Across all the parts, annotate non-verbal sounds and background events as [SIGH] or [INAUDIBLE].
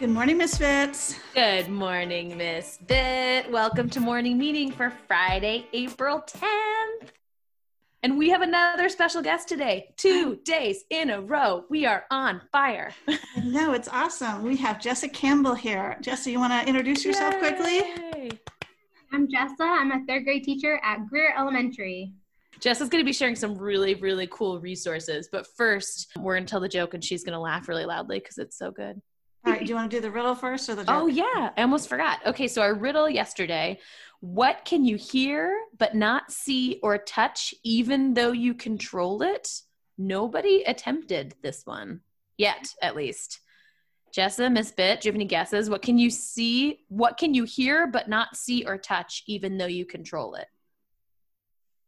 Good morning, Miss Misfits. Good morning, Miss Bit. Welcome to morning meeting for Friday, April 10th. And we have another special guest today. Two days in a row. We are on fire. No, it's awesome. We have Jessa Campbell here. Jessa, you want to introduce yourself quickly? Yay. I'm Jessa. I'm a third grade teacher at Greer Elementary. Jess is going to be sharing some really, really cool resources. But first, we're going to tell the joke and she's going to laugh really loudly because it's so good. All right, do you want to do the riddle first or the joke? Oh, yeah. I almost forgot. Okay, so our riddle yesterday what can you hear but not see or touch even though you control it? Nobody attempted this one yet, at least. Jessa, Miss Bit, do you have any guesses? What can you see? What can you hear but not see or touch even though you control it?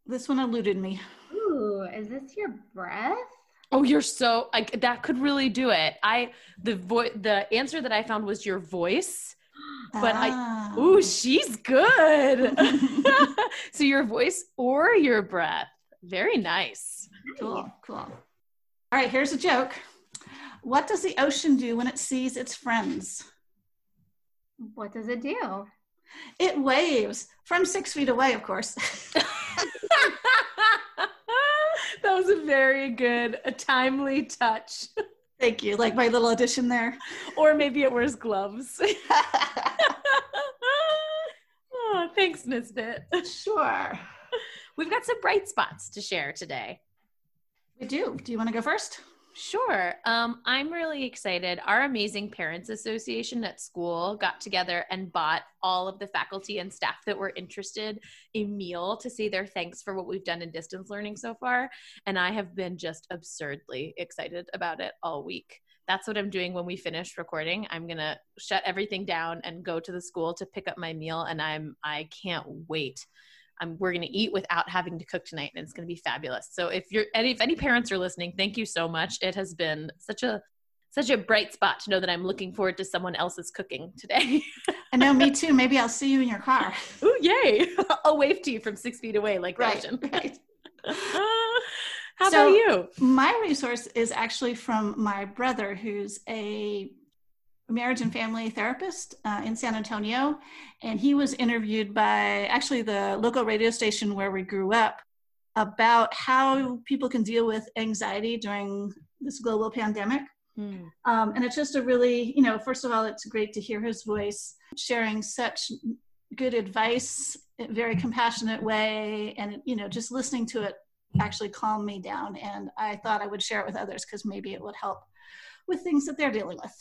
This one eluded me. Ooh, is this your breath? Oh, you're so like that could really do it. I the voice the answer that I found was your voice. But I- Ah. Ooh, she's good. [LAUGHS] [LAUGHS] so your voice or your breath. Very nice. Cool, cool. All right, here's a joke. What does the ocean do when it sees its friends? What does it do? It waves from six feet away, of course. [LAUGHS] that was a very good, a timely touch. Thank you. Like my little addition there. Or maybe it wears gloves. [LAUGHS] oh, thanks, Misfit. sure. We've got some bright spots to share today. We do. Do you want to go first? Sure. Um, I'm really excited. Our amazing Parents Association at school got together and bought all of the faculty and staff that were interested a meal to say their thanks for what we've done in distance learning so far. And I have been just absurdly excited about it all week. That's what I'm doing when we finish recording. I'm gonna shut everything down and go to the school to pick up my meal, and I'm I can't wait. Um, we're going to eat without having to cook tonight and it's going to be fabulous so if you're any if any parents are listening thank you so much it has been such a such a bright spot to know that i'm looking forward to someone else's cooking today I know, me too. Maybe I'll see you in your car. [LAUGHS] Ooh, yay [LAUGHS] i'll wave to you from six feet away like Right, Ocean. right. [LAUGHS] how So- about you My resource is actually from my brother, who's a marriage and family therapist uh, in San Antonio. And he was interviewed by actually the local radio station where we grew up about how people can deal with anxiety during this global pandemic. Hmm. Um, and it's just a really, you know, first of all, it's great to hear his voice sharing such good advice, in a very compassionate way, and you know, just listening to it actually calmed me down. And I thought I would share it with others because maybe it would help with things that they're dealing with.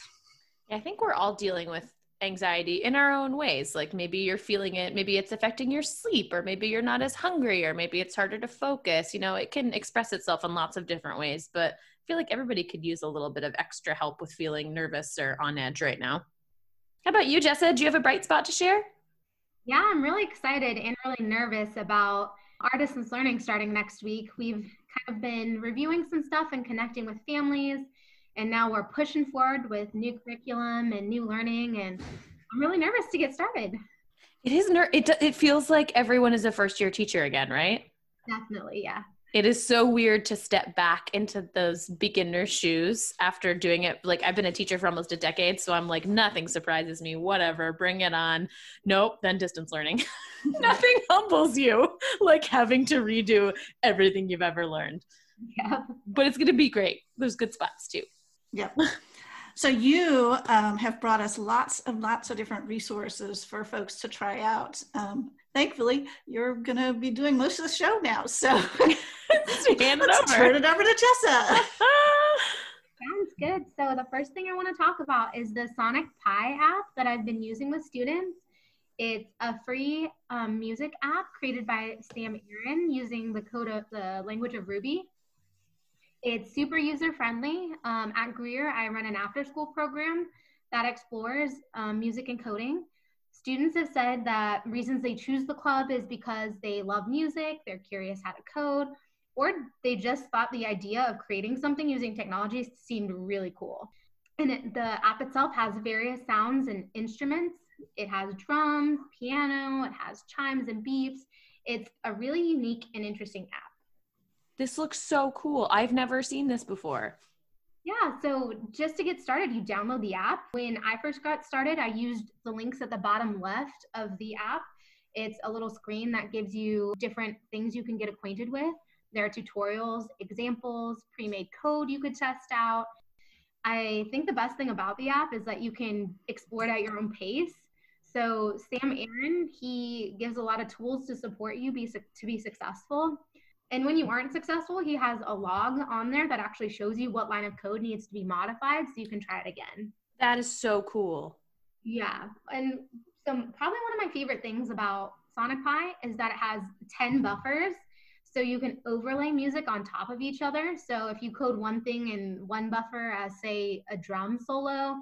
I think we're all dealing with anxiety in our own ways. Like maybe you're feeling it, maybe it's affecting your sleep, or maybe you're not as hungry, or maybe it's harder to focus. You know, it can express itself in lots of different ways, but I feel like everybody could use a little bit of extra help with feeling nervous or on edge right now. How about you, Jessa? Do you have a bright spot to share? Yeah, I'm really excited and really nervous about our distance learning starting next week. We've kind of been reviewing some stuff and connecting with families, and now we're pushing forward with new curriculum and new learning. And I'm really nervous to get started. It is ner- it it feels like everyone is a first year teacher again, right? Definitely, yeah. It is so weird to step back into those beginner shoes after doing it. Like I've been a teacher for almost a decade, so I'm like nothing surprises me. Whatever, bring it on. Nope, then distance learning. [LAUGHS] nothing [LAUGHS] humbles you like having to redo everything you've ever learned. Yeah. But it's going to be great. There's good spots too. Yep. [LAUGHS] So you um, have brought us lots and lots of different resources for folks to try out. Um, thankfully, you're going to be doing most of the show now. So [LAUGHS] Hand it let's over. turn it over to Jessa. [LAUGHS] Sounds good. So the first thing I want to talk about is the Sonic Pi app that I've been using with students. It's a free um, music app created by Sam Aaron using the code of the language of Ruby. It's super user friendly. Um, at Greer, I run an after school program that explores um, music and coding. Students have said that reasons they choose the club is because they love music, they're curious how to code, or they just thought the idea of creating something using technology seemed really cool. And it, the app itself has various sounds and instruments. It has drums, piano, it has chimes and beeps. It's a really unique and interesting app. This looks so cool. I've never seen this before. Yeah, so just to get started, you download the app. When I first got started, I used the links at the bottom left of the app. It's a little screen that gives you different things you can get acquainted with. There are tutorials, examples, pre made code you could test out. I think the best thing about the app is that you can explore it at your own pace. So Sam Aaron, he gives a lot of tools to support you be to be successful. And when you aren't successful, he has a log on there that actually shows you what line of code needs to be modified so you can try it again. That is so cool. Yeah. And so probably one of my favorite things about Sonic Pi is that it has 10 buffers. So you can overlay music on top of each other. So if you code one thing in one buffer as say a drum solo,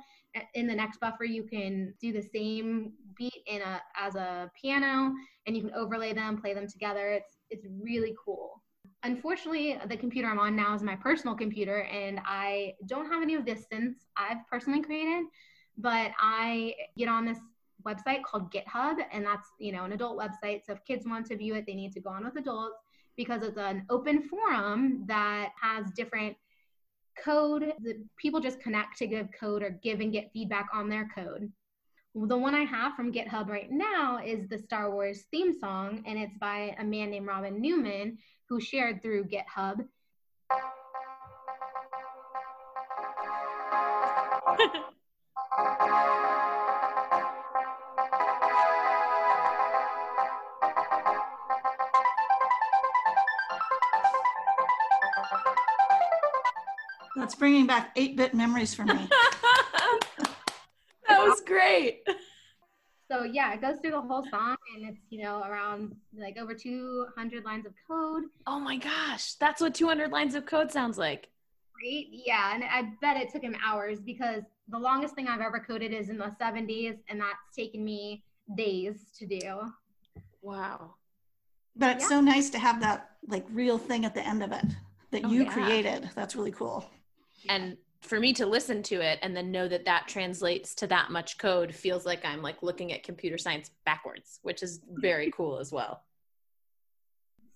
in the next buffer you can do the same beat in a as a piano and you can overlay them, play them together. It's it's really cool. Unfortunately, the computer I'm on now is my personal computer, and I don't have any of this since I've personally created. But I get on this website called GitHub, and that's you know an adult website. So if kids want to view it, they need to go on with adults because it's an open forum that has different code. The people just connect to give code or give and get feedback on their code. The one I have from GitHub right now is the Star Wars theme song, and it's by a man named Robin Newman who shared through GitHub. That's bringing back 8 bit memories for me. [LAUGHS] that was [LAUGHS] great. So yeah, it goes through the whole song and it's, you know, around like over 200 lines of code. Oh my gosh, that's what 200 lines of code sounds like. Right? Yeah, and I bet it took him hours because the longest thing I've ever coded is in the 70s and that's taken me days to do. Wow. But it's yeah. so nice to have that like real thing at the end of it that oh, you yeah. created. That's really cool. And for me to listen to it and then know that that translates to that much code feels like I'm like looking at computer science backwards, which is [LAUGHS] very cool as well.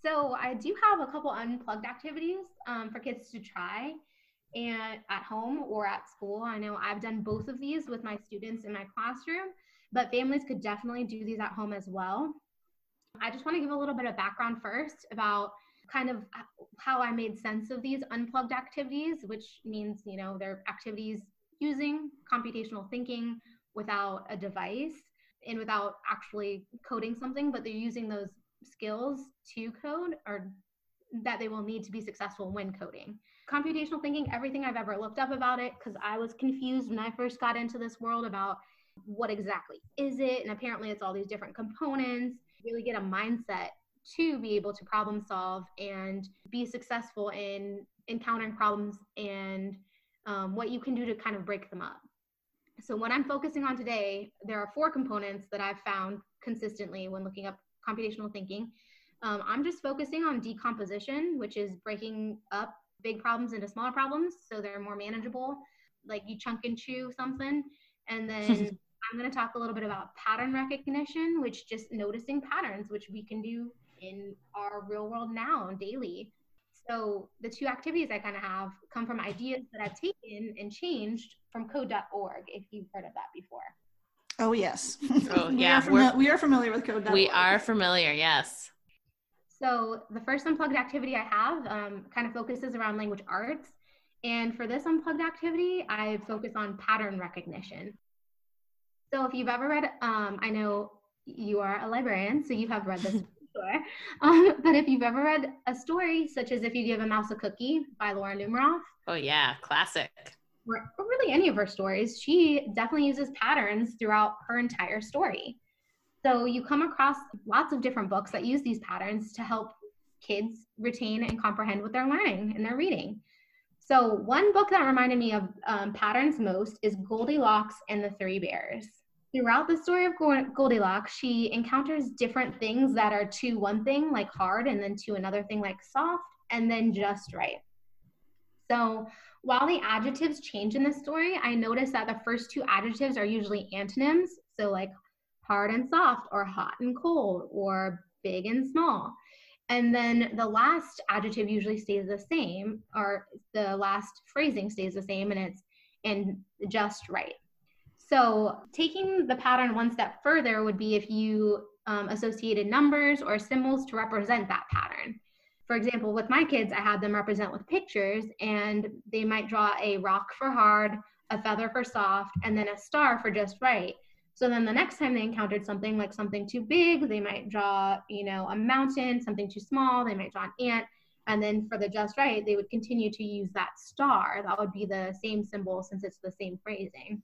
So I do have a couple unplugged activities um, for kids to try and at home or at school. I know I've done both of these with my students in my classroom, but families could definitely do these at home as well. I just want to give a little bit of background first about kind of how I made sense of these unplugged activities, which means, you know, they're activities using computational thinking without a device and without actually coding something, but they're using those skills to code or that they will need to be successful when coding. Computational thinking, everything I've ever looked up about it, because I was confused when I first got into this world about what exactly is it. And apparently it's all these different components. Really get a mindset to be able to problem solve and be successful in encountering problems and um, what you can do to kind of break them up. So, what I'm focusing on today, there are four components that I've found consistently when looking up computational thinking. Um, I'm just focusing on decomposition, which is breaking up big problems into smaller problems so they're more manageable, like you chunk and chew something. And then [LAUGHS] I'm going to talk a little bit about pattern recognition, which just noticing patterns, which we can do in our real world now daily. So the two activities I kind of have come from ideas that I've taken and changed from code.org, if you've heard of that before. Oh, yes. Oh, [LAUGHS] we yeah. Are fami- we are familiar with code.org. We are familiar, yes. So the first unplugged activity I have um, kind of focuses around language arts. And for this unplugged activity, I focus on pattern recognition. So if you've ever read, um, I know you are a librarian, so you have read this [LAUGHS] sure. [LAUGHS] Um, but if you've ever read a story, such as If You Give a Mouse a Cookie by Laura Numeroff. Oh, yeah, classic. Or, or really any of her stories, she definitely uses patterns throughout her entire story. So you come across lots of different books that use these patterns to help kids retain and comprehend what they're learning and they're reading. So one book that reminded me of um, patterns most is Goldilocks and the Three Bears. Throughout the story of Goldilocks, she encounters different things that are to one thing like hard, and then to another thing like soft, and then just right. So while the adjectives change in this story, I notice that the first two adjectives are usually antonyms. So like hard and soft, or hot and cold, or big and small. And then the last adjective usually stays the same, or the last phrasing stays the same, and it's and just right. So taking the pattern one step further would be if you um, associated numbers or symbols to represent that pattern. For example, with my kids, I had them represent with pictures, and they might draw a rock for hard, a feather for soft, and then a star for just right. So then the next time they encountered something like something too big, they might draw, you know, a mountain, something too small, they might draw an ant. And then for the just right, they would continue to use that star. That would be the same symbol since it's the same phrasing.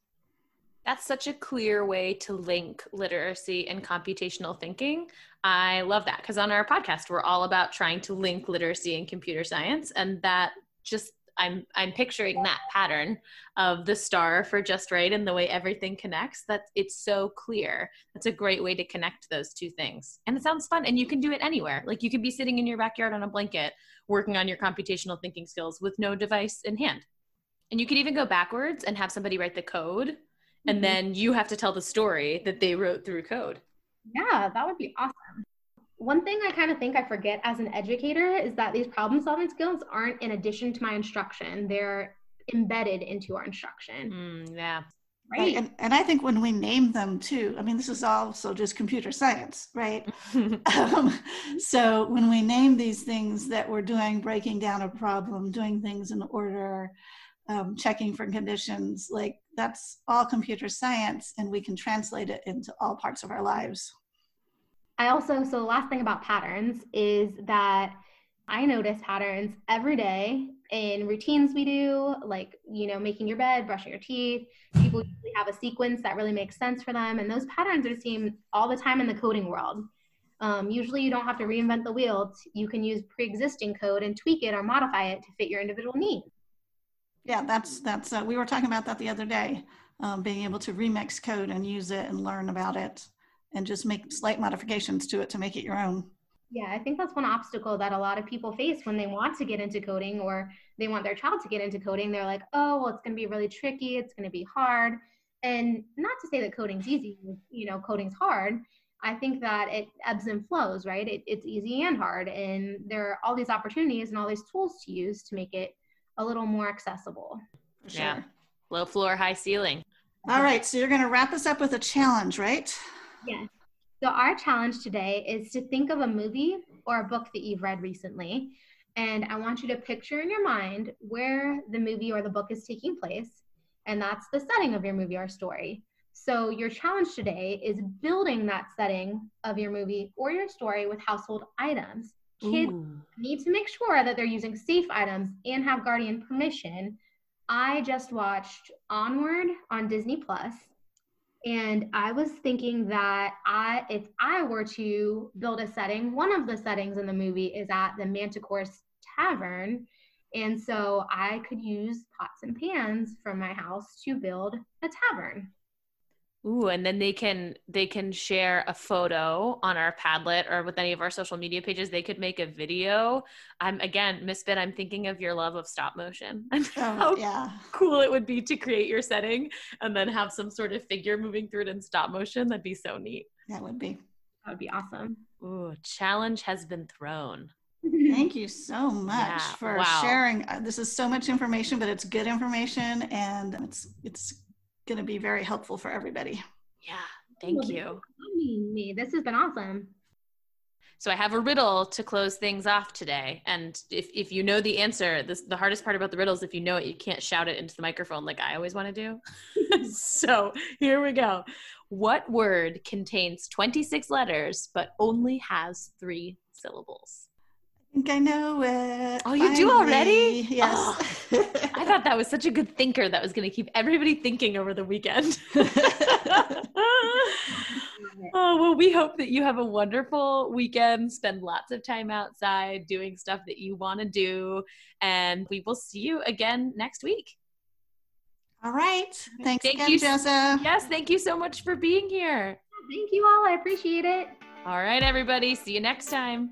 That's such a clear way to link literacy and computational thinking. I love that because on our podcast, we're all about trying to link literacy and computer science. And that just I'm I'm picturing that pattern of the star for just right and the way everything connects. That it's so clear. That's a great way to connect those two things. And it sounds fun. And you can do it anywhere. Like you could be sitting in your backyard on a blanket working on your computational thinking skills with no device in hand. And you could even go backwards and have somebody write the code. And mm-hmm. then you have to tell the story that they wrote through code. Yeah, that would be awesome one thing I kind of think I forget as an educator is that these problem solving skills aren't in addition to my instruction, they're embedded into our instruction. Mm, yeah. Right. right. And, and I think when we name them too, I mean, this is also just computer science, right? [LAUGHS] um, so when we name these things that we're doing, breaking down a problem, doing things in order, um, checking for conditions, like that's all computer science, and we can translate it into all parts of our lives. I also, so the last thing about patterns is that I notice patterns every day in routines we do, like, you know, making your bed, brushing your teeth. People usually have a sequence that really makes sense for them. And those patterns are seen all the time in the coding world. Um, usually you don't have to reinvent the wheel. You can use pre-existing code and tweak it or modify it to fit your individual needs. Yeah, that's, that's, uh, we were talking about that the other day, um, being able to remix code and use it and learn about it and just make slight modifications to it to make it your own. Yeah, I think that's one obstacle that a lot of people face when they want to get into coding or they want their child to get into coding. They're like, oh, well, it's going to be really tricky. It's going to be hard. And not to say that coding's easy, you know, coding's hard. I think that it ebbs and flows, right? It, it's easy and hard. And there are all these opportunities and all these tools to use to make it a little more accessible. Sure. Yeah. Low floor, high ceiling. All right. So you're going to wrap us up with a challenge, right? Yes. So our challenge today is to think of a movie or a book that you've read recently. And I want you to picture in your mind where the movie or the book is taking place. And that's the setting of your movie or story. So your challenge today is building that setting of your movie or your story with household items. Kids Ooh. need to make sure that they're using safe items and have guardian permission. I just watched Onward on Disney Plus and I was thinking that I, if I were to build a setting, one of the settings in the movie is at the Manticore's Tavern. And so I could use pots and pans from my house to build a tavern. Ooh, and then they can they can share a photo on our Padlet or with any of our social media pages. They could make a video. I'm again, Misfit. I'm thinking of your love of stop motion [LAUGHS] and oh, how yeah. cool it would be to create your setting and then have some sort of figure moving through it in stop motion. That'd be so neat. That would be. That would be awesome. Ooh, challenge has been thrown. [LAUGHS] Thank you so much yeah, for wow. sharing. Uh, this is so much information, but it's good information and it's it's going to be very helpful for everybody. Yeah, thank you. Me, this has been awesome. So I have a riddle to close things off today. And if, if you know the answer, this, the hardest part about the riddle is if you know it, you can't shout it into the microphone like I always want to do. [LAUGHS] so here we go. What word contains 26 letters but only has three syllables? I think I know it. Oh, you Finally. do already? Yes. Oh, [LAUGHS] I thought that was such a good thinker that was going to keep everybody thinking over the weekend. [LAUGHS] oh, well, we hope that you have a wonderful weekend. Spend lots of time outside doing stuff that you want to do. And we will see you again next week. All right. Thanks thank again, you, Jessa. Yes, thank you so much for being here. Thank you all. I appreciate it. All right, everybody. See you next time.